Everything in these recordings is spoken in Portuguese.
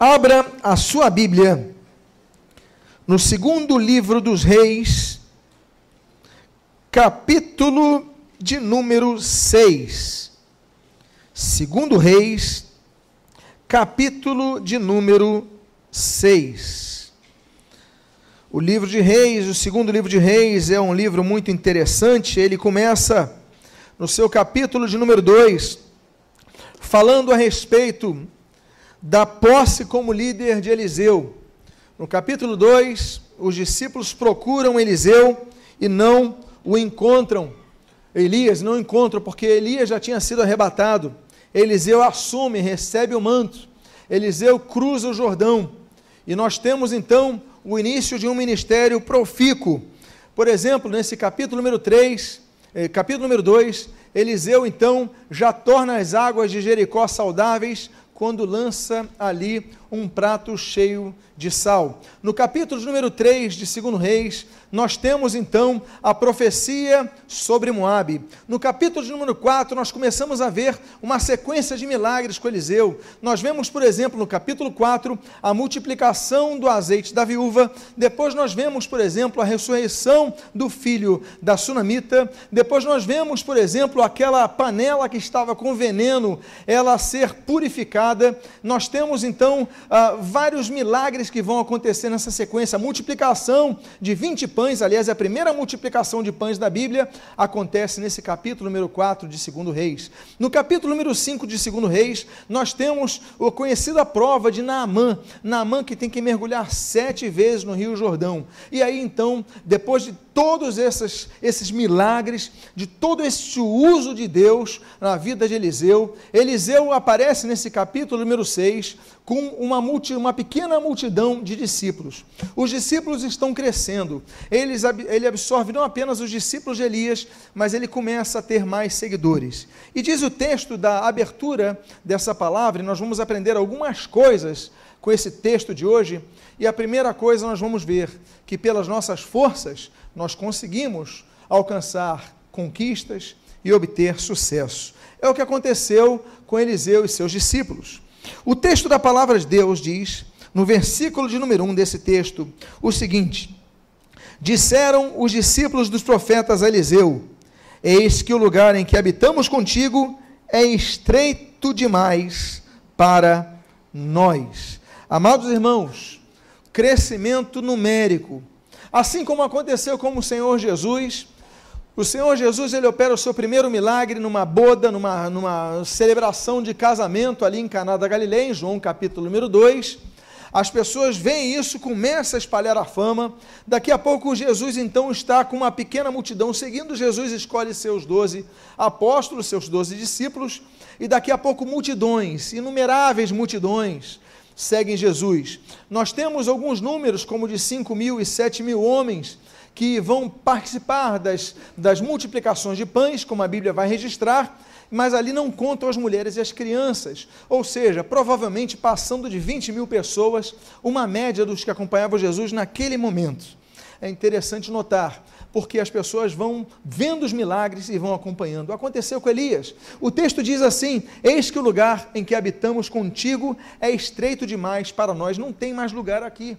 Abra a sua Bíblia no segundo livro dos Reis, capítulo de número 6. Segundo Reis, capítulo de número 6. O livro de Reis, o segundo livro de Reis, é um livro muito interessante. Ele começa no seu capítulo de número 2, falando a respeito da posse como líder de Eliseu. No capítulo 2, os discípulos procuram Eliseu e não o encontram. Elias não encontram, porque Elias já tinha sido arrebatado. Eliseu assume, recebe o manto. Eliseu cruza o Jordão. E nós temos então o início de um ministério profícuo. Por exemplo, nesse capítulo número 3, eh, capítulo número 2, Eliseu então já torna as águas de Jericó saudáveis quando lança ali um prato cheio de sal. No capítulo número 3 de 2 Reis, nós temos então a profecia sobre Moabe. No capítulo número 4, nós começamos a ver uma sequência de milagres com Eliseu. Nós vemos, por exemplo, no capítulo 4, a multiplicação do azeite da viúva. Depois nós vemos, por exemplo, a ressurreição do filho da sunamita. Depois nós vemos, por exemplo, aquela panela que estava com veneno, ela ser purificada. Nós temos então uh, vários milagres que vão acontecer nessa sequência. A multiplicação de 20 pães, aliás, a primeira multiplicação de pães da Bíblia acontece nesse capítulo número 4 de 2 Reis. No capítulo número 5 de 2 Reis, nós temos a conhecida prova de Naamã. Naamã que tem que mergulhar sete vezes no Rio Jordão. E aí então, depois de todos esses, esses milagres, de todo esse uso de Deus na vida de Eliseu, Eliseu aparece nesse capítulo número 6 com uma, multi, uma pequena multidão de discípulos. Os discípulos estão crescendo. Eles, ele absorve não apenas os discípulos de Elias, mas ele começa a ter mais seguidores. E diz o texto da abertura dessa palavra, e nós vamos aprender algumas coisas com esse texto de hoje. E a primeira coisa nós vamos ver que pelas nossas forças nós conseguimos alcançar conquistas e obter sucesso. É o que aconteceu com Eliseu e seus discípulos. O texto da palavra de Deus diz, no versículo de número 1 desse texto, o seguinte: Disseram os discípulos dos profetas a Eliseu: Eis que o lugar em que habitamos contigo é estreito demais para nós. Amados irmãos, crescimento numérico, assim como aconteceu com o Senhor Jesus, o Senhor Jesus ele opera o seu primeiro milagre numa boda, numa, numa celebração de casamento ali em Caná da Galileia, em João capítulo número 2. As pessoas veem isso, começa a espalhar a fama. Daqui a pouco Jesus então está com uma pequena multidão seguindo. Jesus escolhe seus doze apóstolos, seus doze discípulos, e daqui a pouco multidões, inumeráveis multidões, seguem Jesus. Nós temos alguns números, como de 5 mil e 7 mil homens, que vão participar das, das multiplicações de pães, como a Bíblia vai registrar, mas ali não contam as mulheres e as crianças. Ou seja, provavelmente passando de 20 mil pessoas, uma média dos que acompanhavam Jesus naquele momento. É interessante notar, porque as pessoas vão vendo os milagres e vão acompanhando. Aconteceu com Elias. O texto diz assim: Eis que o lugar em que habitamos contigo é estreito demais para nós, não tem mais lugar aqui.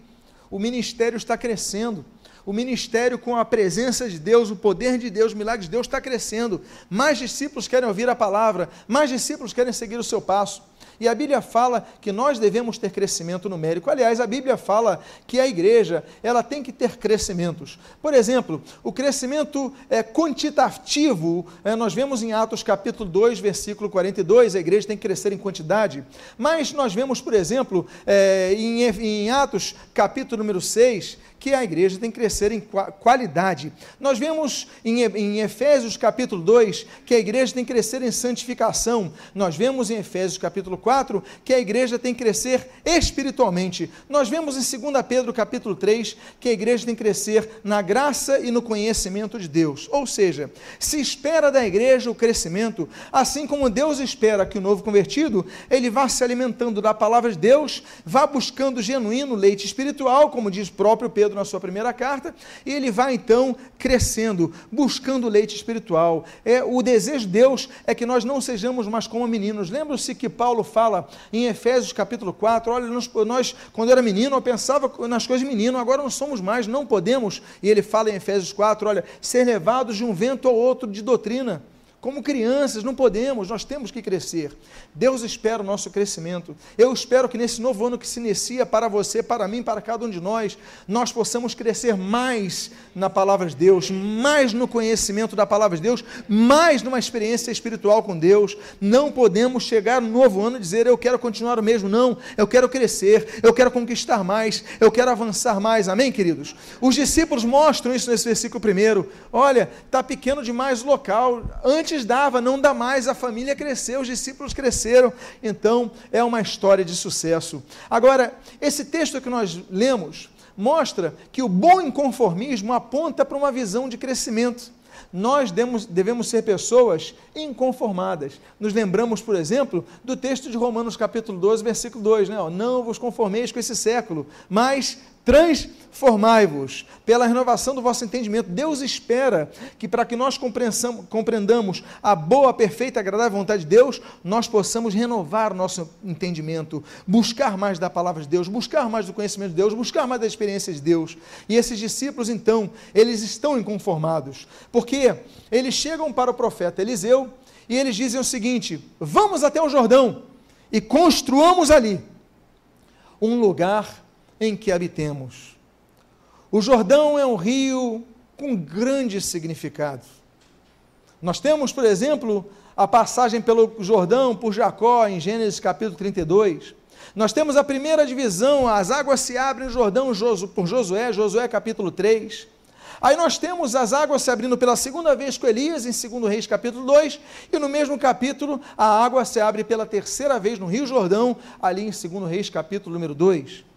O ministério está crescendo o ministério com a presença de Deus, o poder de Deus, o milagre de Deus está crescendo. Mais discípulos querem ouvir a palavra, mais discípulos querem seguir o seu passo. E a Bíblia fala que nós devemos ter crescimento numérico. Aliás, a Bíblia fala que a igreja ela tem que ter crescimentos. Por exemplo, o crescimento é, quantitativo, é, nós vemos em Atos capítulo 2, versículo 42, a igreja tem que crescer em quantidade. Mas nós vemos, por exemplo, é, em, em Atos capítulo número 6, que a igreja tem que crescer em qualidade. Nós vemos em Efésios capítulo 2 que a igreja tem que crescer em santificação. Nós vemos em Efésios capítulo 4 que a igreja tem que crescer espiritualmente. Nós vemos em 2 Pedro capítulo 3 que a igreja tem que crescer na graça e no conhecimento de Deus. Ou seja, se espera da igreja o crescimento, assim como Deus espera que o novo convertido, ele vá se alimentando da palavra de Deus, vá buscando genuíno leite espiritual, como diz próprio Pedro Pedro na sua primeira carta, e ele vai então crescendo, buscando leite espiritual. É O desejo de Deus é que nós não sejamos mais como meninos. Lembra-se que Paulo fala em Efésios capítulo 4, olha, nós, nós quando era menino, eu pensava nas coisas de menino, agora não somos mais, não podemos, e ele fala em Efésios 4, olha, ser levados de um vento ao outro de doutrina. Como crianças, não podemos, nós temos que crescer. Deus espera o nosso crescimento. Eu espero que nesse novo ano que se inicia para você, para mim, para cada um de nós, nós possamos crescer mais na palavra de Deus, mais no conhecimento da palavra de Deus, mais numa experiência espiritual com Deus. Não podemos chegar no novo ano e dizer eu quero continuar o mesmo. Não, eu quero crescer, eu quero conquistar mais, eu quero avançar mais. Amém, queridos? Os discípulos mostram isso nesse versículo primeiro. Olha, está pequeno demais o local. Antes antes dava, não dá mais, a família cresceu, os discípulos cresceram, então é uma história de sucesso. Agora, esse texto que nós lemos mostra que o bom inconformismo aponta para uma visão de crescimento. Nós devemos ser pessoas inconformadas. Nos lembramos, por exemplo, do texto de Romanos capítulo 12, versículo 2, né? Não vos conformeis com esse século, mas transformai-vos pela renovação do vosso entendimento. Deus espera que para que nós compreendamos a boa, perfeita, agradável vontade de Deus, nós possamos renovar nosso entendimento, buscar mais da palavra de Deus, buscar mais do conhecimento de Deus, buscar mais da experiência de Deus. E esses discípulos, então, eles estão inconformados, porque eles chegam para o profeta Eliseu e eles dizem o seguinte: vamos até o Jordão e construamos ali um lugar em que habitemos. O Jordão é um rio com grande significado. Nós temos, por exemplo, a passagem pelo Jordão por Jacó em Gênesis capítulo 32. Nós temos a primeira divisão, as águas se abrem no Jordão por Josué, Josué capítulo 3. Aí nós temos as águas se abrindo pela segunda vez com Elias, em 2 Reis capítulo 2, e no mesmo capítulo a água se abre pela terceira vez no Rio Jordão, ali em 2 Reis capítulo número 2.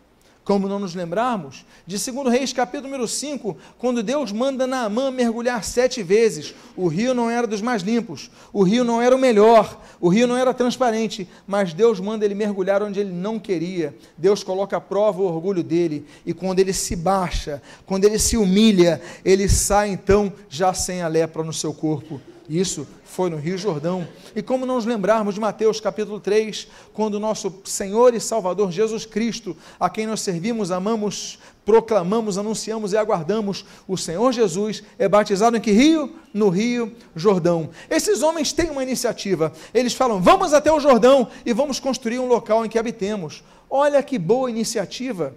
Como não nos lembrarmos de 2 Reis, capítulo número 5, quando Deus manda Naamã mergulhar sete vezes. O rio não era dos mais limpos, o rio não era o melhor, o rio não era transparente, mas Deus manda ele mergulhar onde ele não queria. Deus coloca à prova o orgulho dele, e quando ele se baixa, quando ele se humilha, ele sai então já sem a lepra no seu corpo. Isso foi no Rio Jordão. E como não nos lembrarmos de Mateus capítulo 3, quando nosso Senhor e Salvador Jesus Cristo, a quem nós servimos, amamos, proclamamos, anunciamos e aguardamos, o Senhor Jesus é batizado em que rio? No Rio Jordão. Esses homens têm uma iniciativa. Eles falam: "Vamos até o Jordão e vamos construir um local em que habitemos". Olha que boa iniciativa.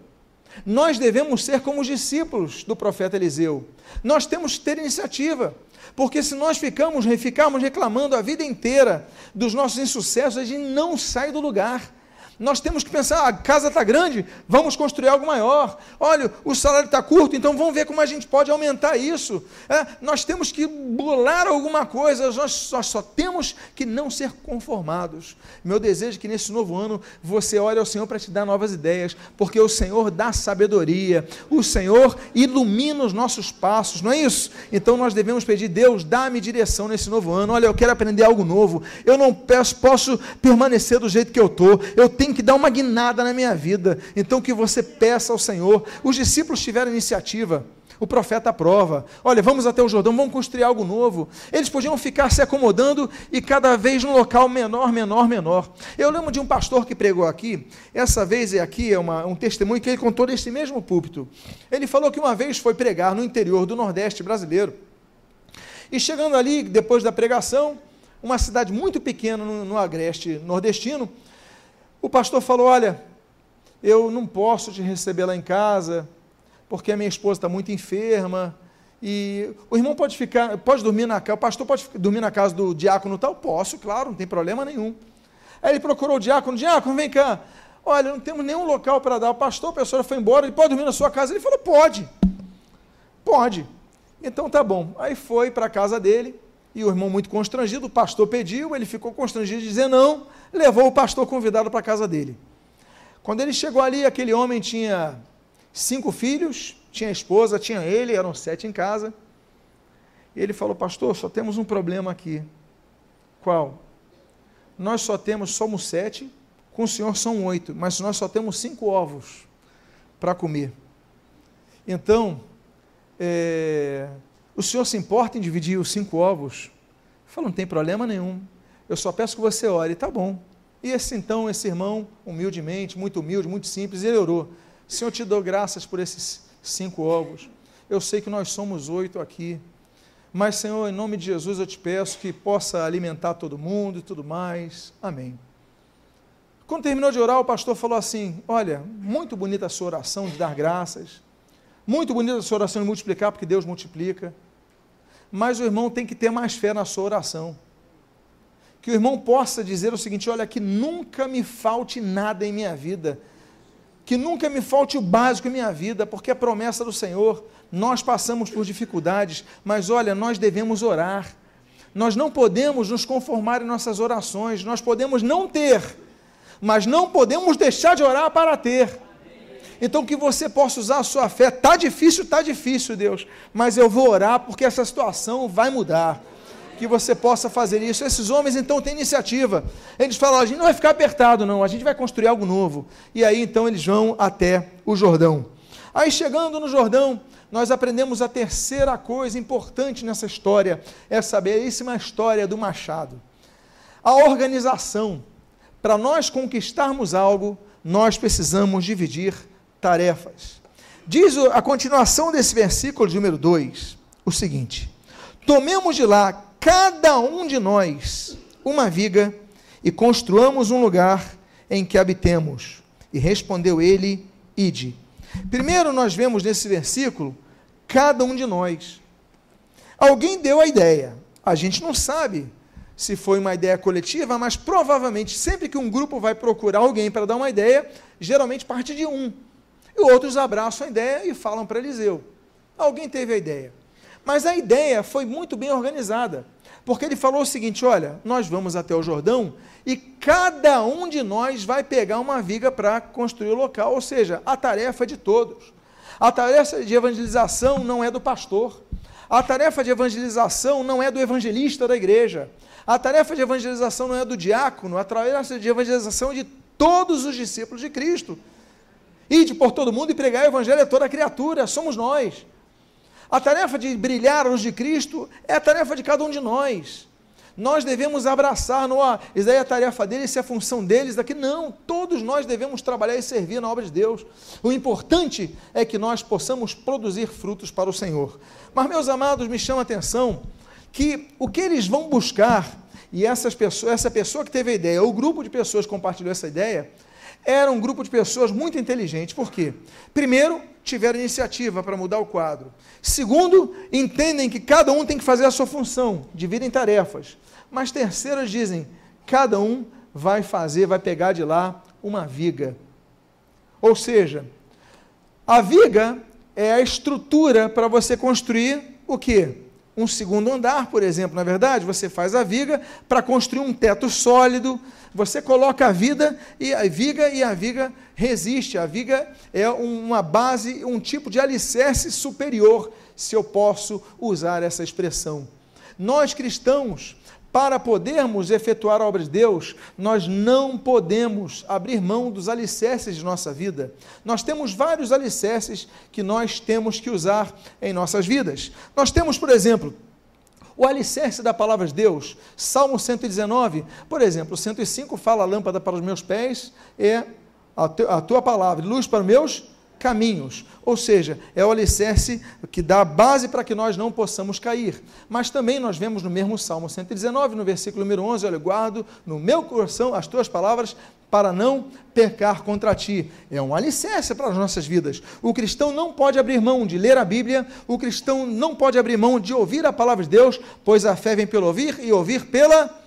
Nós devemos ser como os discípulos do profeta Eliseu. Nós temos que ter iniciativa. Porque se nós ficamos, ficarmos reclamando a vida inteira dos nossos insucessos, a gente não sai do lugar. Nós temos que pensar: a casa está grande, vamos construir algo maior. Olha, o salário está curto, então vamos ver como a gente pode aumentar isso. É, nós temos que bolar alguma coisa, nós, só temos que não ser conformados. Meu desejo é que nesse novo ano você ore ao Senhor para te dar novas ideias, porque o Senhor dá sabedoria, o Senhor ilumina os nossos passos, não é isso? Então nós devemos pedir: Deus, dá-me direção nesse novo ano. Olha, eu quero aprender algo novo, eu não peço, posso permanecer do jeito que eu estou, eu tenho que dar uma guinada na minha vida. Então que você peça ao Senhor. Os discípulos tiveram iniciativa. O profeta aprova. Olha, vamos até o Jordão, vamos construir algo novo. Eles podiam ficar se acomodando e cada vez num local menor, menor, menor. Eu lembro de um pastor que pregou aqui, essa vez é aqui, é uma, um testemunho que ele contou nesse mesmo púlpito. Ele falou que uma vez foi pregar no interior do Nordeste brasileiro. E chegando ali, depois da pregação, uma cidade muito pequena no, no agreste nordestino, o pastor falou: Olha, eu não posso te receber lá em casa, porque a minha esposa está muito enferma. E o irmão pode ficar, pode dormir na casa, o pastor pode dormir na casa do diácono tal? Posso, claro, não tem problema nenhum. Aí ele procurou o diácono, diácono, vem cá. Olha, não temos nenhum local para dar. O pastor, a pessoa foi embora, ele pode dormir na sua casa? Ele falou, pode. Pode. Então tá bom. Aí foi para a casa dele, e o irmão muito constrangido, o pastor pediu, ele ficou constrangido de dizer não, levou o pastor convidado para a casa dele. Quando ele chegou ali, aquele homem tinha cinco filhos, tinha esposa, tinha ele, eram sete em casa. E ele falou, pastor, só temos um problema aqui. Qual? Nós só temos, somos sete, com o senhor são oito, mas nós só temos cinco ovos para comer. Então, é, o senhor se importa em dividir os cinco ovos? Fala, não tem problema nenhum. Eu só peço que você ore, tá bom. E esse então, esse irmão, humildemente, muito humilde, muito simples, ele orou. Senhor, te dou graças por esses cinco ovos. Eu sei que nós somos oito aqui. Mas, Senhor, em nome de Jesus, eu te peço que possa alimentar todo mundo e tudo mais. Amém. Quando terminou de orar, o pastor falou assim: Olha, muito bonita a sua oração de dar graças. Muito bonita a sua oração de multiplicar, porque Deus multiplica. Mas o irmão tem que ter mais fé na sua oração. Que o irmão possa dizer o seguinte: olha, que nunca me falte nada em minha vida. Que nunca me falte o básico em minha vida, porque a promessa do Senhor, nós passamos por dificuldades, mas olha, nós devemos orar. Nós não podemos nos conformar em nossas orações, nós podemos não ter, mas não podemos deixar de orar para ter. Então que você possa usar a sua fé. Tá difícil, tá difícil, Deus, mas eu vou orar porque essa situação vai mudar. Que você possa fazer isso. Esses homens então têm iniciativa. Eles falam: a gente não vai ficar apertado, não, a gente vai construir algo novo. E aí então eles vão até o Jordão. Aí chegando no Jordão, nós aprendemos a terceira coisa importante nessa história, essa belíssima história do machado. A organização. Para nós conquistarmos algo, nós precisamos dividir tarefas. Diz a continuação desse versículo de número 2 o seguinte: Tomemos de lá, cada um de nós, uma viga e construamos um lugar em que habitemos. E respondeu ele: Ide. Primeiro, nós vemos nesse versículo, cada um de nós. Alguém deu a ideia. A gente não sabe se foi uma ideia coletiva, mas provavelmente, sempre que um grupo vai procurar alguém para dar uma ideia, geralmente parte de um. E outros abraçam a ideia e falam para Eliseu. Alguém teve a ideia. Mas a ideia foi muito bem organizada. Porque ele falou o seguinte: olha, nós vamos até o Jordão e cada um de nós vai pegar uma viga para construir o local. Ou seja, a tarefa é de todos. A tarefa de evangelização não é do pastor. A tarefa de evangelização não é do evangelista da igreja. A tarefa de evangelização não é do diácono. A tarefa de evangelização é de todos os discípulos de Cristo. Ide por todo mundo e pregar o evangelho a toda criatura, somos nós. A tarefa de brilhar a luz de Cristo é a tarefa de cada um de nós. Nós devemos abraçar, não, ó, isso aí é a tarefa deles, isso é a função deles, daqui não, todos nós devemos trabalhar e servir na obra de Deus. O importante é que nós possamos produzir frutos para o Senhor. Mas, meus amados, me chama a atenção que o que eles vão buscar, e essas pessoas, essa pessoa que teve a ideia, o grupo de pessoas que compartilhou essa ideia, era um grupo de pessoas muito inteligentes. Por quê? Primeiro, tiveram iniciativa para mudar o quadro. Segundo, entendem que cada um tem que fazer a sua função, dividem tarefas. Mas terceiro, dizem, cada um vai fazer, vai pegar de lá uma viga. Ou seja, a viga é a estrutura para você construir o quê? Um segundo andar, por exemplo, na verdade, você faz a viga para construir um teto sólido, você coloca a vida e a viga e a viga resiste. A viga é uma base, um tipo de alicerce superior, se eu posso usar essa expressão. Nós cristãos, para podermos efetuar a obra de Deus, nós não podemos abrir mão dos alicerces de nossa vida. Nós temos vários alicerces que nós temos que usar em nossas vidas. Nós temos, por exemplo, o alicerce da palavra de Deus, Salmo 119, por exemplo, 105 fala: lâmpada para os meus pés é a, tua palavra, luz para os meus caminhos. Ou seja, é o alicerce que dá a base para que nós não possamos cair. Mas também nós vemos no mesmo Salmo 119, no versículo número 11, olha, guardo no meu coração as tuas palavras para não pecar contra ti. É um alicerce para as nossas vidas. O cristão não pode abrir mão de ler a Bíblia, o cristão não pode abrir mão de ouvir a palavra de Deus, pois a fé vem pelo ouvir e ouvir pela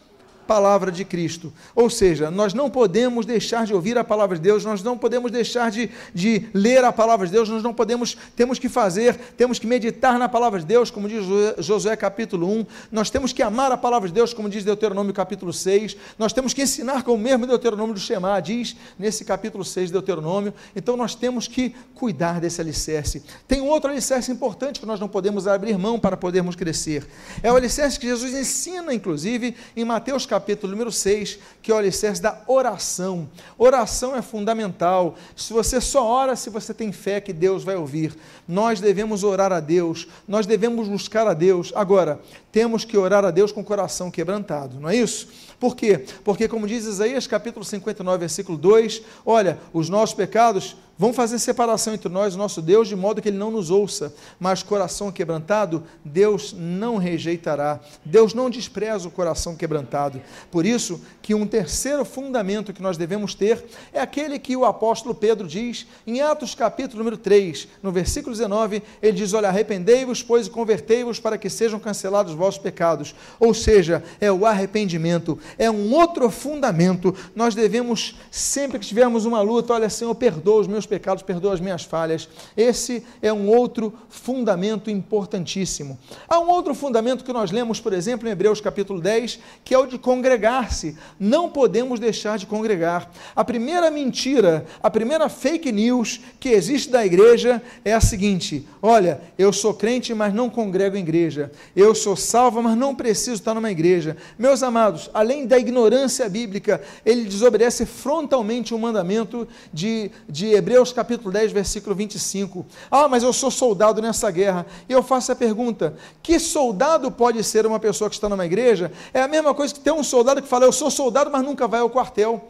palavra de Cristo. Ou seja, nós não podemos deixar de ouvir a palavra de Deus, nós não podemos deixar de, de ler a palavra de Deus, nós não podemos, temos que fazer, temos que meditar na palavra de Deus, como diz Josué capítulo 1, nós temos que amar a palavra de Deus, como diz Deuteronômio capítulo 6, nós temos que ensinar como mesmo Deuteronômio do Shema diz nesse capítulo 6 de Deuteronômio, então nós temos que cuidar desse alicerce. Tem outro alicerce importante que nós não podemos abrir mão para podermos crescer, é o alicerce que Jesus ensina, inclusive, em Mateus capítulo capítulo número 6, que é o alicerce da oração. Oração é fundamental. Se você só ora se você tem fé que Deus vai ouvir. Nós devemos orar a Deus, nós devemos buscar a Deus. Agora, temos que orar a Deus com o coração quebrantado, não é isso? Por quê? Porque, como diz Isaías capítulo 59, versículo 2, olha, os nossos pecados vão fazer separação entre nós e nosso Deus, de modo que ele não nos ouça, mas coração quebrantado, Deus não rejeitará. Deus não despreza o coração quebrantado. Por isso que um terceiro fundamento que nós devemos ter é aquele que o apóstolo Pedro diz em Atos capítulo número 3, no versículo 19, ele diz: "Olha, arrependei-vos, pois e convertei-vos para que sejam cancelados os vossos pecados". Ou seja, é o arrependimento, é um outro fundamento. Nós devemos sempre que tivermos uma luta, olha, Senhor, perdoa os meus pecados, perdoa as minhas falhas. Esse é um outro fundamento importantíssimo. Há um outro fundamento que nós lemos, por exemplo, em Hebreus capítulo 10, que é o de congregar-se. Não podemos deixar de congregar. A primeira mentira, a primeira fake news que existe da igreja é a seguinte: olha, eu sou crente, mas não congrego em igreja. Eu sou salvo, mas não preciso estar numa igreja. Meus amados, além da ignorância bíblica, ele desobedece frontalmente o mandamento de, de Hebreus Hebreus capítulo 10, versículo 25. Ah, mas eu sou soldado nessa guerra. E eu faço a pergunta: que soldado pode ser uma pessoa que está numa igreja? É a mesma coisa que ter um soldado que fala, eu sou soldado, mas nunca vai ao quartel.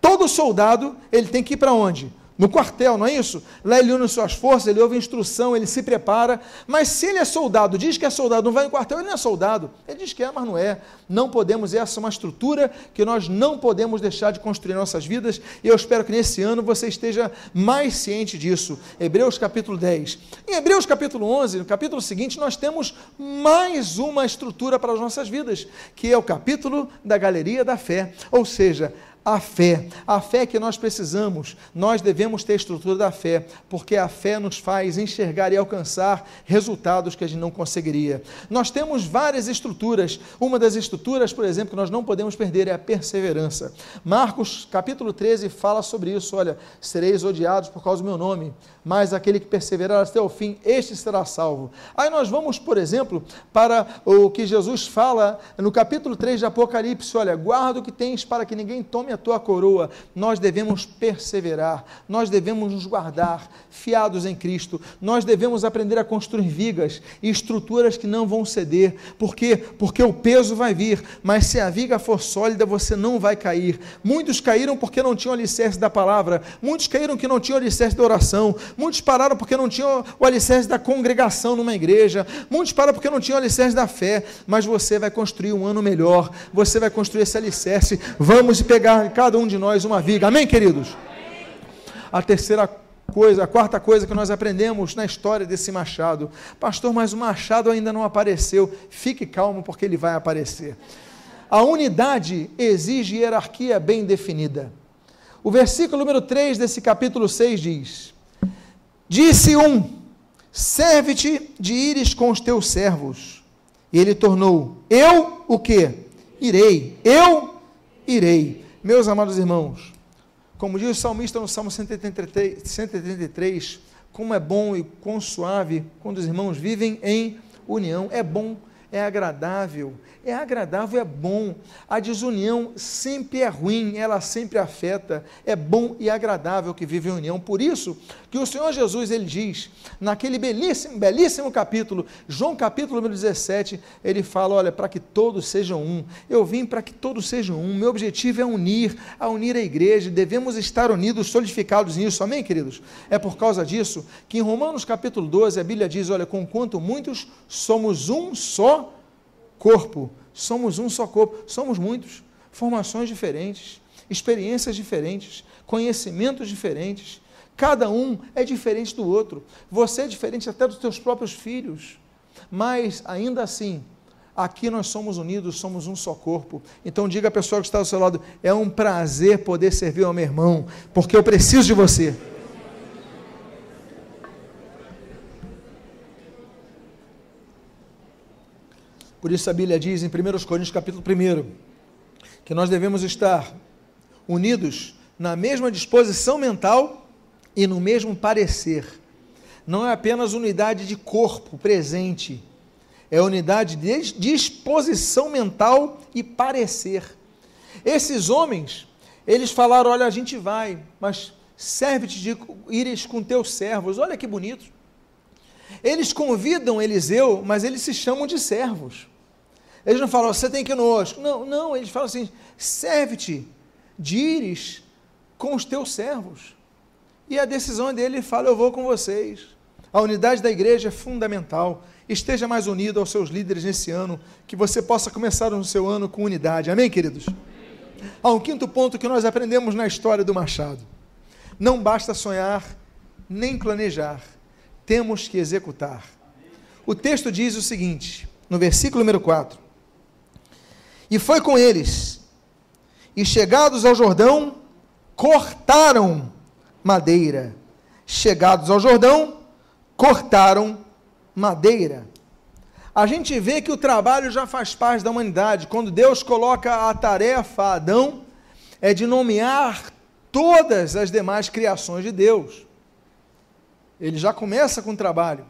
Todo soldado, ele tem que ir para onde? No quartel, não é isso? Lá ele une suas forças, ele ouve instrução, ele se prepara. Mas se ele é soldado, diz que é soldado, não vai no quartel, ele não é soldado. Ele diz que é, mas não é. Não podemos, essa é uma estrutura que nós não podemos deixar de construir nossas vidas. E eu espero que nesse ano você esteja mais ciente disso. Hebreus capítulo 10. Em Hebreus capítulo 11, no capítulo seguinte, nós temos mais uma estrutura para as nossas vidas, que é o capítulo da galeria da fé. Ou seja, a fé. A fé que nós precisamos, nós devemos ter a estrutura da fé, porque a fé nos faz enxergar e alcançar resultados que a gente não conseguiria. Nós temos várias estruturas. Uma das estruturas, por exemplo, que nós não podemos perder é a perseverança. Marcos, capítulo 13, fala sobre isso. Olha, sereis odiados por causa do meu nome, mas aquele que perseverar até o fim, este será salvo. Aí nós vamos, por exemplo, para o que Jesus fala no capítulo 3 de Apocalipse: olha, guarda o que tens para que ninguém tome a tua coroa, nós devemos perseverar, nós devemos nos guardar fiados em Cristo, nós devemos aprender a construir vigas e estruturas que não vão ceder, por quê? Porque o peso vai vir, mas se a viga for sólida, você não vai cair. Muitos caíram porque não tinham alicerce da palavra, muitos caíram que não tinham alicerce da oração, muitos pararam porque não tinham o alicerce da congregação numa igreja, muitos pararam porque não tinham o alicerce da fé, mas você vai construir um ano melhor, você vai construir esse alicerce, vamos pegar cada um de nós uma viga. Amém, queridos? A terceira coisa, a quarta coisa que nós aprendemos na história desse machado. Pastor, mas o machado ainda não apareceu. Fique calmo, porque ele vai aparecer. A unidade exige hierarquia bem definida. O versículo número 3 desse capítulo 6 diz: Disse um: Serve-te de ires com os teus servos. E ele tornou: Eu o que? Irei. Eu irei. Meus amados irmãos, como diz o salmista no Salmo 183, 183 como é bom e quão suave quando os irmãos vivem em união. É bom, é agradável, é agradável, é bom. A desunião sempre é ruim, ela sempre afeta. É bom e agradável que vive em união. Por isso que o Senhor Jesus ele diz, naquele belíssimo, belíssimo capítulo, João capítulo número 17, ele fala, olha, para que todos sejam um. Eu vim para que todos sejam um. Meu objetivo é unir, a unir a igreja. Devemos estar unidos, solidificados nisso. Amém, queridos? É por causa disso que em Romanos capítulo 12 a Bíblia diz, olha, conquanto muitos somos um só corpo, somos um só corpo, somos muitos, formações diferentes, experiências diferentes, conhecimentos diferentes, cada um é diferente do outro, você é diferente até dos teus próprios filhos, mas ainda assim, aqui nós somos unidos, somos um só corpo. Então diga à pessoa que está do seu lado: é um prazer poder servir ao meu irmão, porque eu preciso de você. Por isso a Bíblia diz em 1 Coríntios capítulo 1 que nós devemos estar unidos na mesma disposição mental e no mesmo parecer. Não é apenas unidade de corpo presente, é unidade de disposição mental e parecer. Esses homens, eles falaram: Olha, a gente vai, mas serve-te de ires com teus servos. Olha que bonito. Eles convidam Eliseu, mas eles se chamam de servos. Eles não falam, você tem que ir conosco. Não, não, eles falam assim: serve-te de ires com os teus servos. E a decisão dele fala: eu vou com vocês. A unidade da igreja é fundamental. Esteja mais unido aos seus líderes nesse ano, que você possa começar o seu ano com unidade. Amém, queridos? Há um quinto ponto que nós aprendemos na história do Machado. Não basta sonhar, nem planejar, temos que executar. O texto diz o seguinte, no versículo número 4: E foi com eles, e chegados ao Jordão, cortaram madeira. Chegados ao Jordão, cortaram madeira. A gente vê que o trabalho já faz parte da humanidade. Quando Deus coloca a tarefa a Adão, é de nomear todas as demais criações de Deus. Ele já começa com o trabalho.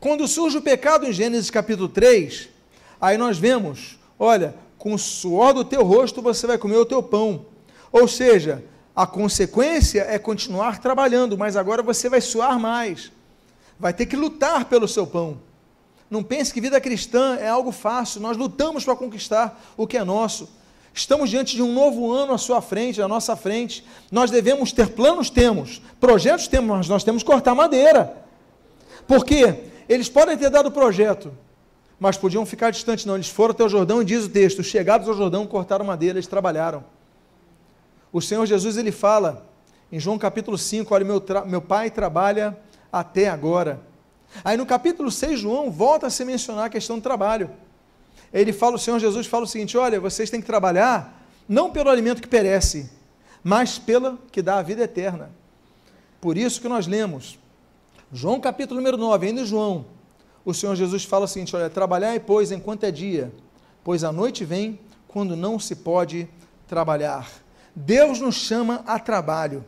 Quando surge o pecado em Gênesis capítulo 3, aí nós vemos, olha, com o suor do teu rosto você vai comer o teu pão. Ou seja, a consequência é continuar trabalhando, mas agora você vai suar mais vai ter que lutar pelo seu pão. Não pense que vida cristã é algo fácil, nós lutamos para conquistar o que é nosso. Estamos diante de um novo ano à sua frente, à nossa frente. Nós devemos ter planos, temos, projetos temos, mas nós temos que cortar madeira. Porque eles podem ter dado projeto, mas podiam ficar distantes, não. Eles foram até o Jordão e diz o texto: chegados ao Jordão, cortaram madeira, eles trabalharam. O Senhor Jesus ele fala em João capítulo 5: Olha, meu, meu pai trabalha até agora. Aí no capítulo 6, João volta a se mencionar a questão do trabalho. Ele fala, o Senhor Jesus fala o seguinte: olha, vocês têm que trabalhar não pelo alimento que perece, mas pelo que dá a vida eterna. Por isso que nós lemos, João capítulo número 9, ainda João, o Senhor Jesus fala o seguinte: olha, trabalhai, pois, enquanto é dia, pois a noite vem quando não se pode trabalhar. Deus nos chama a trabalho.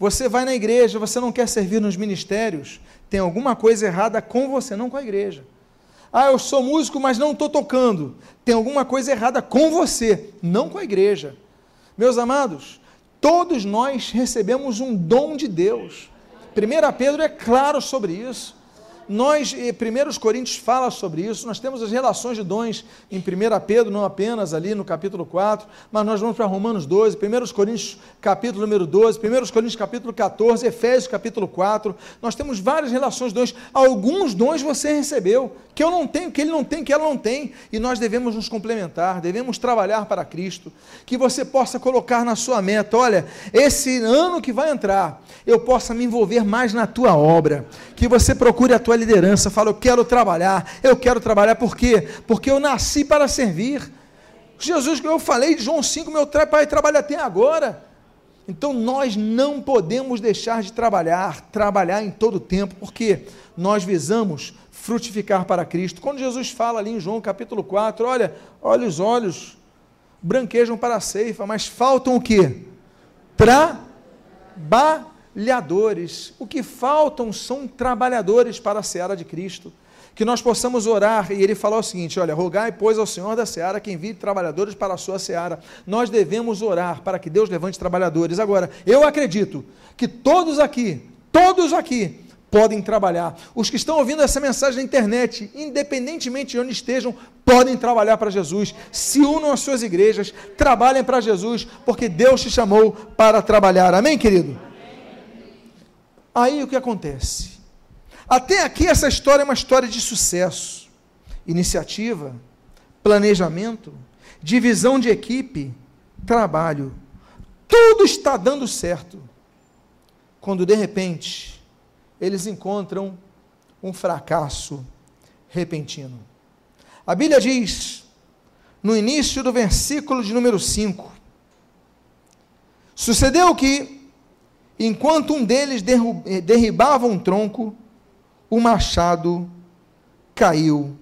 Você vai na igreja, você não quer servir nos ministérios, tem alguma coisa errada com você, não com a igreja. Ah, eu sou músico, mas não estou tocando. Tem alguma coisa errada com você, não com a igreja. Meus amados, todos nós recebemos um dom de Deus. 1 Pedro é claro sobre isso. Nós, 1 eh, Coríntios fala sobre isso, nós temos as relações de dons em 1 Pedro, não apenas ali no capítulo 4, mas nós vamos para Romanos 12, 1 Coríntios capítulo número 12, 1 Coríntios capítulo 14, Efésios capítulo 4, nós temos várias relações de dons, alguns dons você recebeu, que eu não tenho, que ele não tem, que ela não tem, e nós devemos nos complementar, devemos trabalhar para Cristo, que você possa colocar na sua meta, olha, esse ano que vai entrar, eu possa me envolver mais na tua obra, que você procure a tua tua liderança, fala: Eu quero trabalhar, eu quero trabalhar, por quê? Porque eu nasci para servir. Jesus, eu falei de João 5, meu pai trabalha até agora. Então nós não podemos deixar de trabalhar, trabalhar em todo o tempo, porque nós visamos frutificar para Cristo. Quando Jesus fala ali em João capítulo 4, olha, olha os olhos branquejam para a ceifa, mas faltam o quê? Trabalhar trabalhadores. O que faltam são trabalhadores para a seara de Cristo. Que nós possamos orar, e ele falou o seguinte: olha, rogai, pois, ao Senhor da seara que envie trabalhadores para a sua seara. Nós devemos orar para que Deus levante trabalhadores. Agora, eu acredito que todos aqui, todos aqui, podem trabalhar. Os que estão ouvindo essa mensagem na internet, independentemente de onde estejam, podem trabalhar para Jesus. Se unam às suas igrejas, trabalhem para Jesus, porque Deus te chamou para trabalhar. Amém, querido? Aí o que acontece? Até aqui essa história é uma história de sucesso, iniciativa, planejamento, divisão de equipe, trabalho. Tudo está dando certo. Quando de repente eles encontram um fracasso repentino. A Bíblia diz, no início do versículo de número 5, sucedeu que Enquanto um deles eh, derribava um tronco, o machado caiu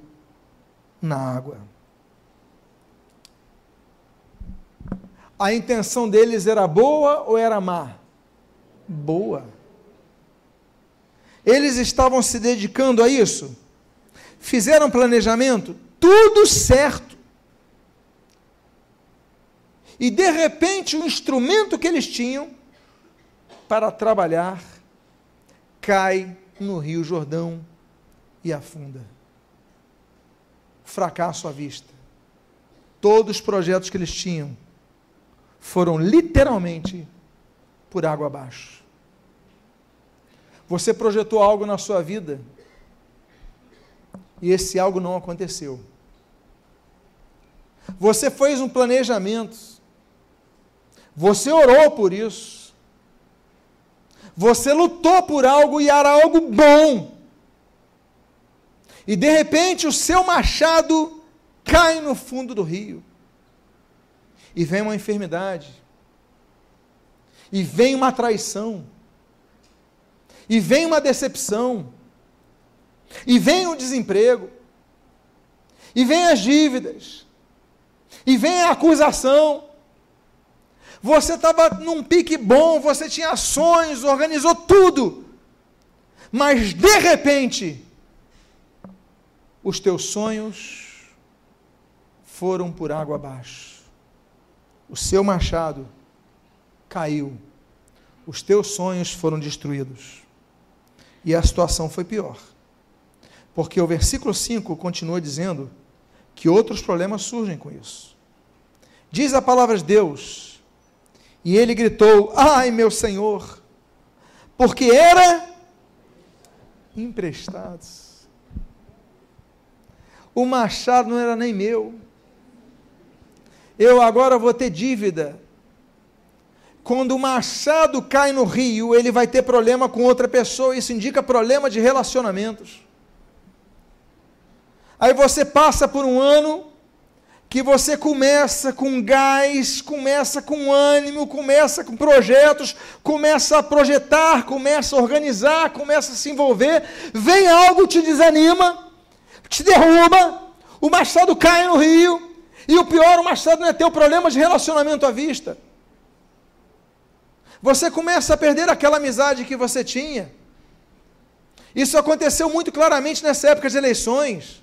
na água. A intenção deles era boa ou era má? Boa. Eles estavam se dedicando a isso? Fizeram planejamento? Tudo certo. E de repente, o instrumento que eles tinham para trabalhar cai no Rio Jordão e afunda. Fracasso à vista. Todos os projetos que eles tinham foram literalmente por água abaixo. Você projetou algo na sua vida e esse algo não aconteceu. Você fez um planejamento, você orou por isso, você lutou por algo e era algo bom, e de repente o seu machado cai no fundo do rio, e vem uma enfermidade, e vem uma traição, e vem uma decepção, e vem o desemprego, e vem as dívidas, e vem a acusação. Você estava num pique bom, você tinha sonhos, organizou tudo, mas de repente, os teus sonhos foram por água abaixo. O seu machado caiu. Os teus sonhos foram destruídos. E a situação foi pior. Porque o versículo 5 continua dizendo que outros problemas surgem com isso. Diz a palavra de Deus, e ele gritou: Ai, meu Senhor, porque era emprestado. O machado não era nem meu. Eu agora vou ter dívida. Quando o machado cai no rio, ele vai ter problema com outra pessoa. Isso indica problema de relacionamentos. Aí você passa por um ano que você começa com gás, começa com ânimo, começa com projetos, começa a projetar, começa a organizar, começa a se envolver, vem algo te desanima, te derruba, o machado cai no rio, e o pior, o machado não é ter o problema de relacionamento à vista. Você começa a perder aquela amizade que você tinha. Isso aconteceu muito claramente nessa época de eleições.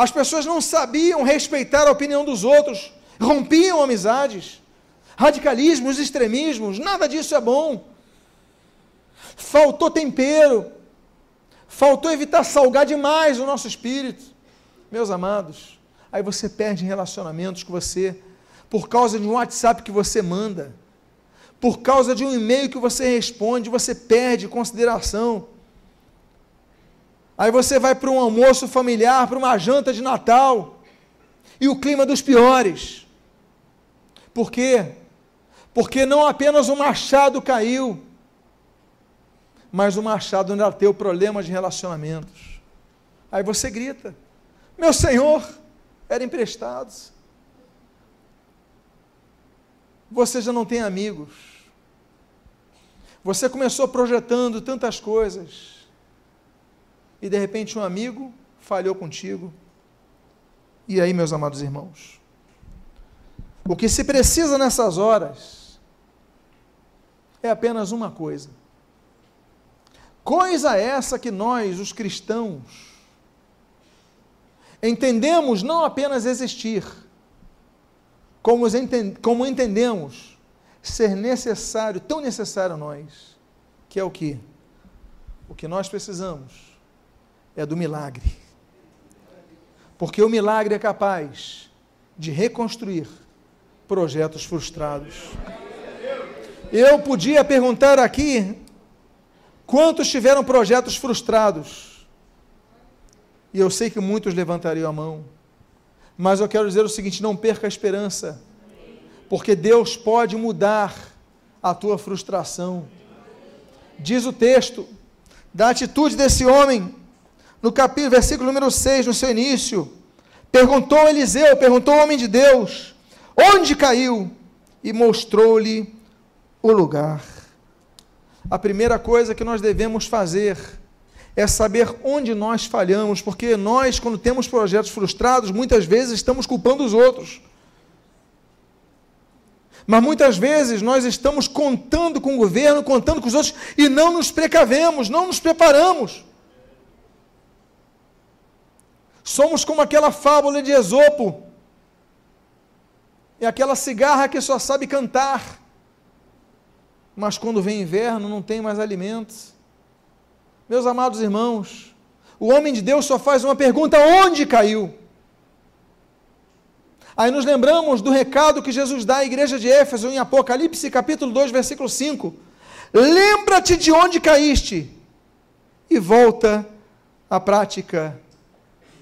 As pessoas não sabiam respeitar a opinião dos outros, rompiam amizades, radicalismos, extremismos, nada disso é bom. Faltou tempero, faltou evitar salgar demais o nosso espírito, meus amados. Aí você perde relacionamentos que você, por causa de um WhatsApp que você manda, por causa de um e-mail que você responde, você perde consideração. Aí você vai para um almoço familiar, para uma janta de Natal, e o clima dos piores. Por quê? Porque não apenas o machado caiu, mas o machado ainda tem o problema de relacionamentos. Aí você grita: Meu Senhor, era emprestado. Você já não tem amigos. Você começou projetando tantas coisas e de repente um amigo falhou contigo. E aí, meus amados irmãos? O que se precisa nessas horas é apenas uma coisa. Coisa essa que nós, os cristãos, entendemos não apenas existir, como, como entendemos ser necessário, tão necessário a nós, que é o que? O que nós precisamos é do milagre. Porque o milagre é capaz de reconstruir projetos frustrados. Eu podia perguntar aqui quantos tiveram projetos frustrados. E eu sei que muitos levantariam a mão. Mas eu quero dizer o seguinte: não perca a esperança, porque Deus pode mudar a tua frustração. Diz o texto da atitude desse homem no capítulo, versículo número 6, no seu início, perguntou Eliseu, perguntou o homem de Deus, onde caiu? E mostrou-lhe o lugar. A primeira coisa que nós devemos fazer é saber onde nós falhamos, porque nós, quando temos projetos frustrados, muitas vezes estamos culpando os outros. Mas muitas vezes nós estamos contando com o governo, contando com os outros, e não nos precavemos, não nos preparamos. Somos como aquela fábula de Esopo. é aquela cigarra que só sabe cantar, mas quando vem inverno não tem mais alimentos. Meus amados irmãos, o homem de Deus só faz uma pergunta: onde caiu? Aí nos lembramos do recado que Jesus dá à igreja de Éfeso em Apocalipse capítulo 2, versículo 5. Lembra-te de onde caíste e volta à prática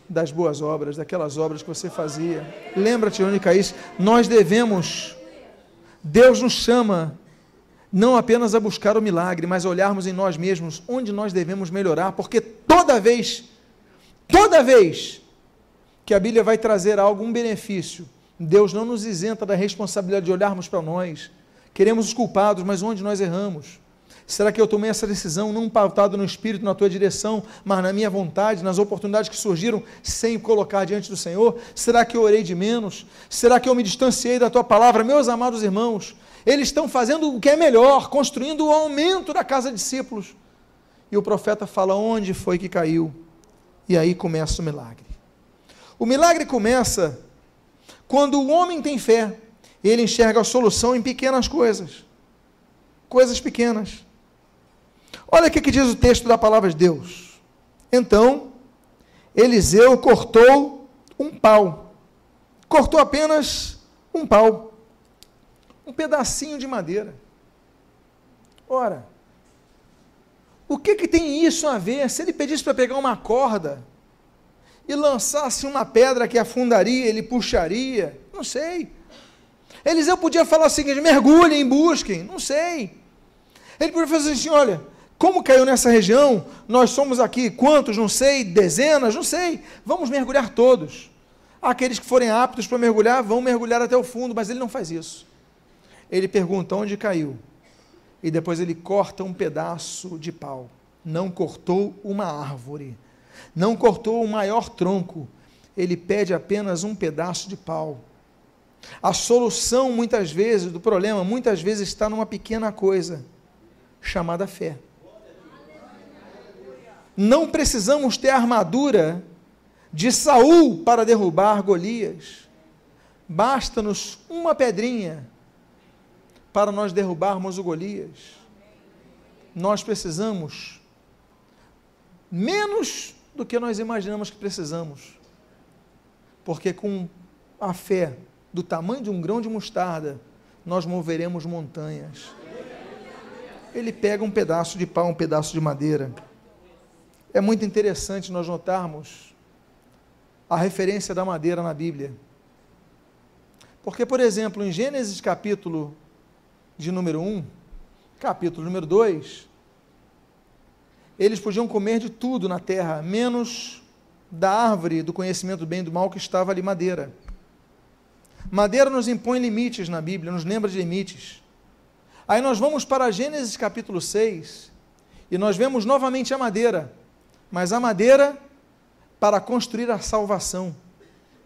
das boas obras, daquelas obras que você fazia. Lembra-te onde caíste. Nós devemos, Deus nos chama não apenas a buscar o milagre, mas olharmos em nós mesmos onde nós devemos melhorar, porque toda vez, toda vez que a Bíblia vai trazer algum benefício, Deus não nos isenta da responsabilidade de olharmos para nós. Queremos os culpados, mas onde nós erramos? Será que eu tomei essa decisão não pautado no Espírito, na tua direção, mas na minha vontade, nas oportunidades que surgiram sem colocar diante do Senhor? Será que eu orei de menos? Será que eu me distanciei da tua palavra? Meus amados irmãos, eles estão fazendo o que é melhor, construindo o aumento da casa de discípulos. E o profeta fala onde foi que caiu. E aí começa o milagre. O milagre começa quando o homem tem fé, ele enxerga a solução em pequenas coisas. Coisas pequenas. Olha o que diz o texto da palavra de Deus. Então, Eliseu cortou um pau. Cortou apenas um pau. Um pedacinho de madeira. Ora, o que, que tem isso a ver? Se ele pedisse para pegar uma corda e lançasse uma pedra que afundaria, ele puxaria? Não sei. Eliseu podia falar o seguinte: mergulhem, busquem. Não sei. Ele podia fazer assim: olha, como caiu nessa região? Nós somos aqui quantos? Não sei, dezenas? Não sei. Vamos mergulhar todos. Aqueles que forem aptos para mergulhar vão mergulhar até o fundo, mas ele não faz isso. Ele pergunta onde caiu. E depois ele corta um pedaço de pau. Não cortou uma árvore. Não cortou o maior tronco. Ele pede apenas um pedaço de pau. A solução, muitas vezes, do problema, muitas vezes está numa pequena coisa chamada fé. Não precisamos ter armadura de Saul para derrubar Golias. Basta-nos uma pedrinha para nós derrubarmos o Golias. Nós precisamos menos do que nós imaginamos que precisamos. Porque com a fé do tamanho de um grão de mostarda, nós moveremos montanhas. Ele pega um pedaço de pau, um pedaço de madeira é muito interessante nós notarmos a referência da madeira na Bíblia. Porque, por exemplo, em Gênesis capítulo de número 1, capítulo número 2, eles podiam comer de tudo na terra, menos da árvore do conhecimento do bem e do mal que estava ali madeira. Madeira nos impõe limites na Bíblia, nos lembra de limites. Aí nós vamos para Gênesis capítulo 6 e nós vemos novamente a madeira mas a madeira para construir a salvação.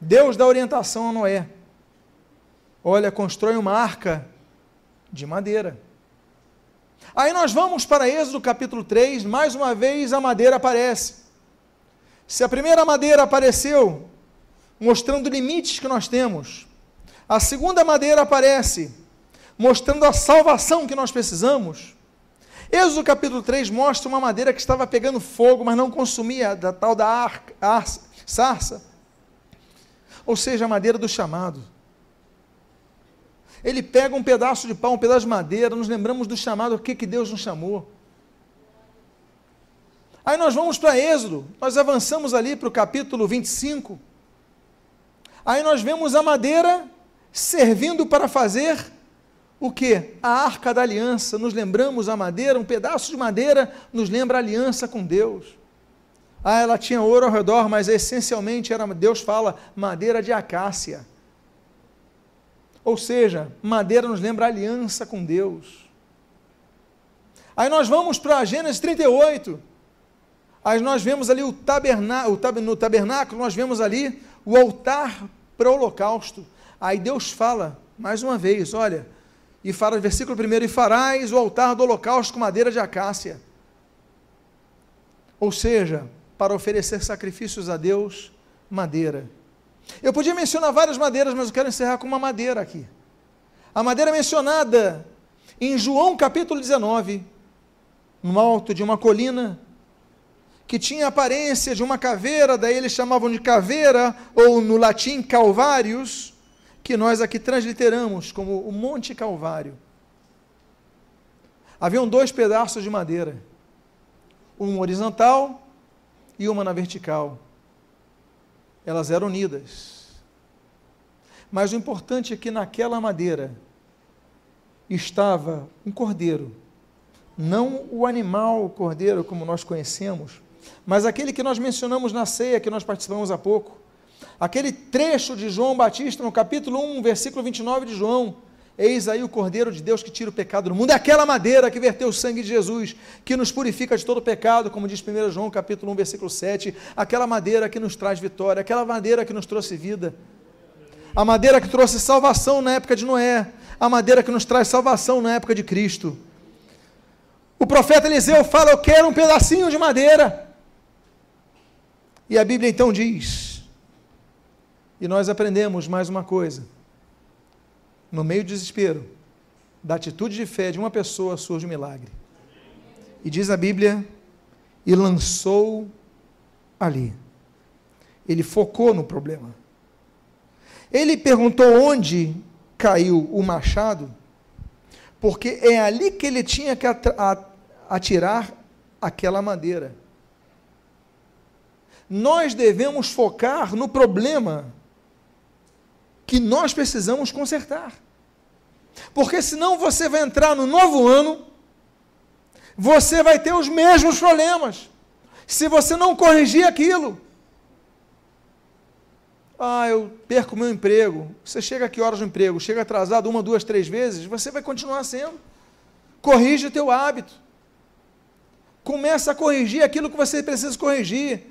Deus dá orientação a Noé. Olha, constrói uma arca de madeira. Aí nós vamos para Êxodo capítulo 3, mais uma vez a madeira aparece. Se a primeira madeira apareceu, mostrando limites que nós temos, a segunda madeira aparece, mostrando a salvação que nós precisamos. Êxodo capítulo 3 mostra uma madeira que estava pegando fogo, mas não consumia da tal da arca, ar, sarça. Ou seja, a madeira do chamado. Ele pega um pedaço de pau, um pedaço de madeira, nos lembramos do chamado, o que, que Deus nos chamou. Aí nós vamos para Êxodo, nós avançamos ali para o capítulo 25. Aí nós vemos a madeira servindo para fazer o que? A arca da aliança. Nos lembramos a madeira, um pedaço de madeira nos lembra a aliança com Deus. Ah, ela tinha ouro ao redor, mas essencialmente era, Deus fala, madeira de acácia. Ou seja, madeira nos lembra a aliança com Deus. Aí nós vamos para Gênesis 38. Aí nós vemos ali o tabernáculo, no tabernáculo nós vemos ali o altar para o holocausto. Aí Deus fala, mais uma vez, olha, e fala, versículo 1, e farás o altar do holocausto com madeira de acácia. Ou seja, para oferecer sacrifícios a Deus, madeira. Eu podia mencionar várias madeiras, mas eu quero encerrar com uma madeira aqui. A madeira mencionada em João capítulo 19, no alto de uma colina, que tinha aparência de uma caveira, daí eles chamavam de caveira, ou no latim calvários, que nós aqui transliteramos como o Monte Calvário. Haviam dois pedaços de madeira, um horizontal e uma na vertical. Elas eram unidas. Mas o importante é que naquela madeira estava um cordeiro, não o animal cordeiro como nós conhecemos, mas aquele que nós mencionamos na ceia que nós participamos há pouco. Aquele trecho de João Batista, no capítulo 1, versículo 29 de João. Eis aí o Cordeiro de Deus que tira o pecado do mundo. É aquela madeira que verteu o sangue de Jesus, que nos purifica de todo pecado, como diz 1 João capítulo 1, versículo 7. Aquela madeira que nos traz vitória, aquela madeira que nos trouxe vida. A madeira que trouxe salvação na época de Noé, a madeira que nos traz salvação na época de Cristo. O profeta Eliseu fala: Eu quero um pedacinho de madeira. E a Bíblia então diz, e nós aprendemos mais uma coisa: no meio do desespero, da atitude de fé de uma pessoa surge um milagre. E diz a Bíblia: e lançou ali. Ele focou no problema. Ele perguntou onde caiu o machado, porque é ali que ele tinha que atirar aquela madeira nós devemos focar no problema que nós precisamos consertar. Porque senão você vai entrar no novo ano, você vai ter os mesmos problemas. Se você não corrigir aquilo. Ah, eu perco meu emprego. Você chega que horas no emprego? Chega atrasado uma, duas, três vezes, você vai continuar sendo. Corrige o teu hábito. Começa a corrigir aquilo que você precisa corrigir.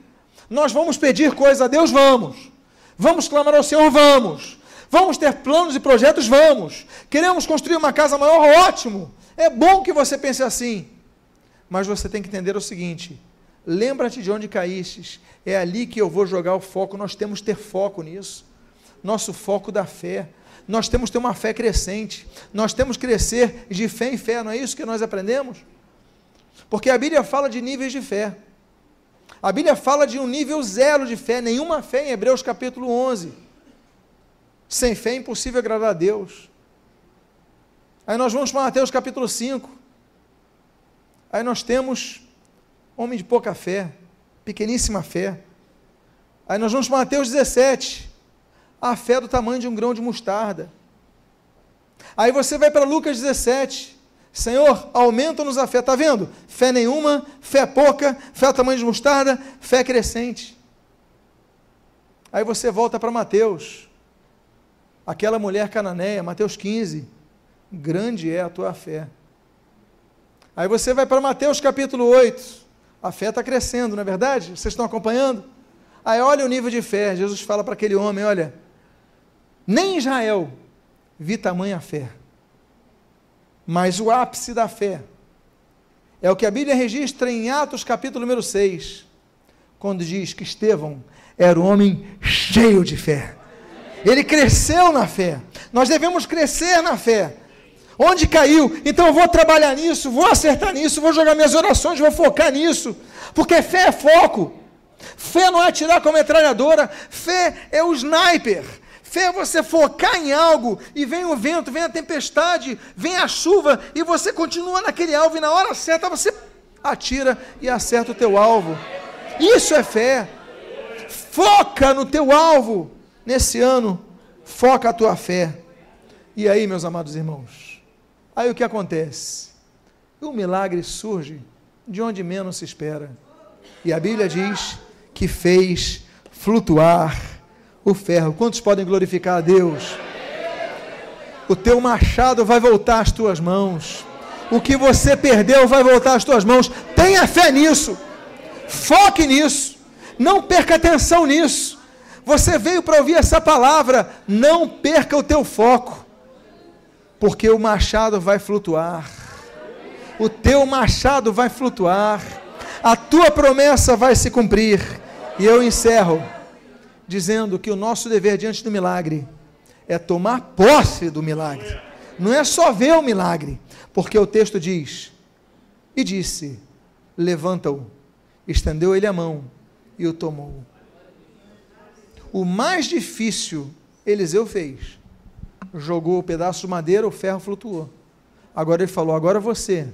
Nós vamos pedir coisas a Deus? Vamos. Vamos clamar ao Senhor? Vamos. Vamos ter planos e projetos? Vamos. Queremos construir uma casa maior? Ótimo. É bom que você pense assim. Mas você tem que entender o seguinte: lembra-te de onde caístes. É ali que eu vou jogar o foco. Nós temos que ter foco nisso. Nosso foco da fé. Nós temos que ter uma fé crescente. Nós temos que crescer de fé em fé. Não é isso que nós aprendemos? Porque a Bíblia fala de níveis de fé. A Bíblia fala de um nível zero de fé, nenhuma fé em Hebreus capítulo 11. Sem fé é impossível agradar a Deus. Aí nós vamos para Mateus capítulo 5. Aí nós temos homem de pouca fé, pequeníssima fé. Aí nós vamos para Mateus 17. A fé do tamanho de um grão de mostarda. Aí você vai para Lucas 17. Senhor, aumenta-nos a fé. Está vendo? Fé nenhuma, fé pouca, fé ao tamanho de mostarda, fé crescente. Aí você volta para Mateus. Aquela mulher cananeia, Mateus 15. Grande é a tua fé. Aí você vai para Mateus capítulo 8. A fé está crescendo, não é verdade? Vocês estão acompanhando? Aí olha o nível de fé. Jesus fala para aquele homem: olha, nem Israel vi tamanha fé. Mas o ápice da fé é o que a Bíblia registra em Atos capítulo número 6, quando diz que Estevão era um homem cheio de fé. Ele cresceu na fé. Nós devemos crescer na fé. Onde caiu? Então eu vou trabalhar nisso, vou acertar nisso, vou jogar minhas orações, vou focar nisso. Porque fé é foco. Fé não é atirar com a metralhadora, fé é o sniper. Fé é você focar em algo e vem o vento, vem a tempestade, vem a chuva e você continua naquele alvo e na hora certa você atira e acerta o teu alvo. Isso é fé. Foca no teu alvo. Nesse ano, foca a tua fé. E aí, meus amados irmãos, aí o que acontece? O milagre surge de onde menos se espera. E a Bíblia diz que fez flutuar o ferro. Quantos podem glorificar a Deus? O teu machado vai voltar às tuas mãos. O que você perdeu vai voltar às tuas mãos. Tenha fé nisso. Foque nisso. Não perca atenção nisso. Você veio para ouvir essa palavra. Não perca o teu foco. Porque o machado vai flutuar. O teu machado vai flutuar. A tua promessa vai se cumprir. E eu encerro dizendo que o nosso dever diante do milagre é tomar posse do milagre. Não é só ver o milagre, porque o texto diz: E disse: Levanta-o. Estendeu ele a mão e o tomou. O mais difícil Eliseu fez. Jogou o pedaço de madeira, o ferro flutuou. Agora ele falou: Agora você,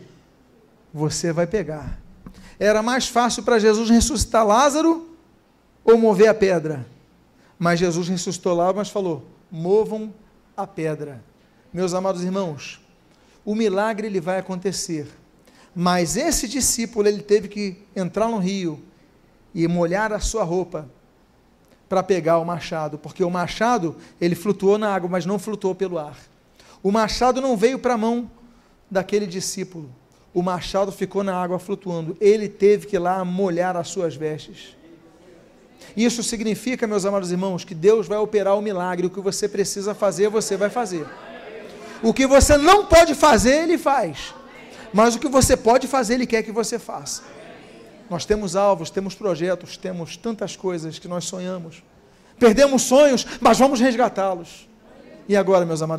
você vai pegar. Era mais fácil para Jesus ressuscitar Lázaro ou mover a pedra. Mas Jesus ressuscitou lá, mas falou: movam a pedra. Meus amados irmãos, o milagre ele vai acontecer. Mas esse discípulo ele teve que entrar no rio e molhar a sua roupa para pegar o machado, porque o machado ele flutuou na água, mas não flutuou pelo ar. O machado não veio para a mão daquele discípulo. O machado ficou na água flutuando. Ele teve que ir lá molhar as suas vestes. Isso significa, meus amados irmãos, que Deus vai operar o milagre. O que você precisa fazer, você vai fazer. O que você não pode fazer, Ele faz. Mas o que você pode fazer, Ele quer que você faça. Nós temos alvos, temos projetos, temos tantas coisas que nós sonhamos. Perdemos sonhos, mas vamos resgatá-los. E agora, meus amados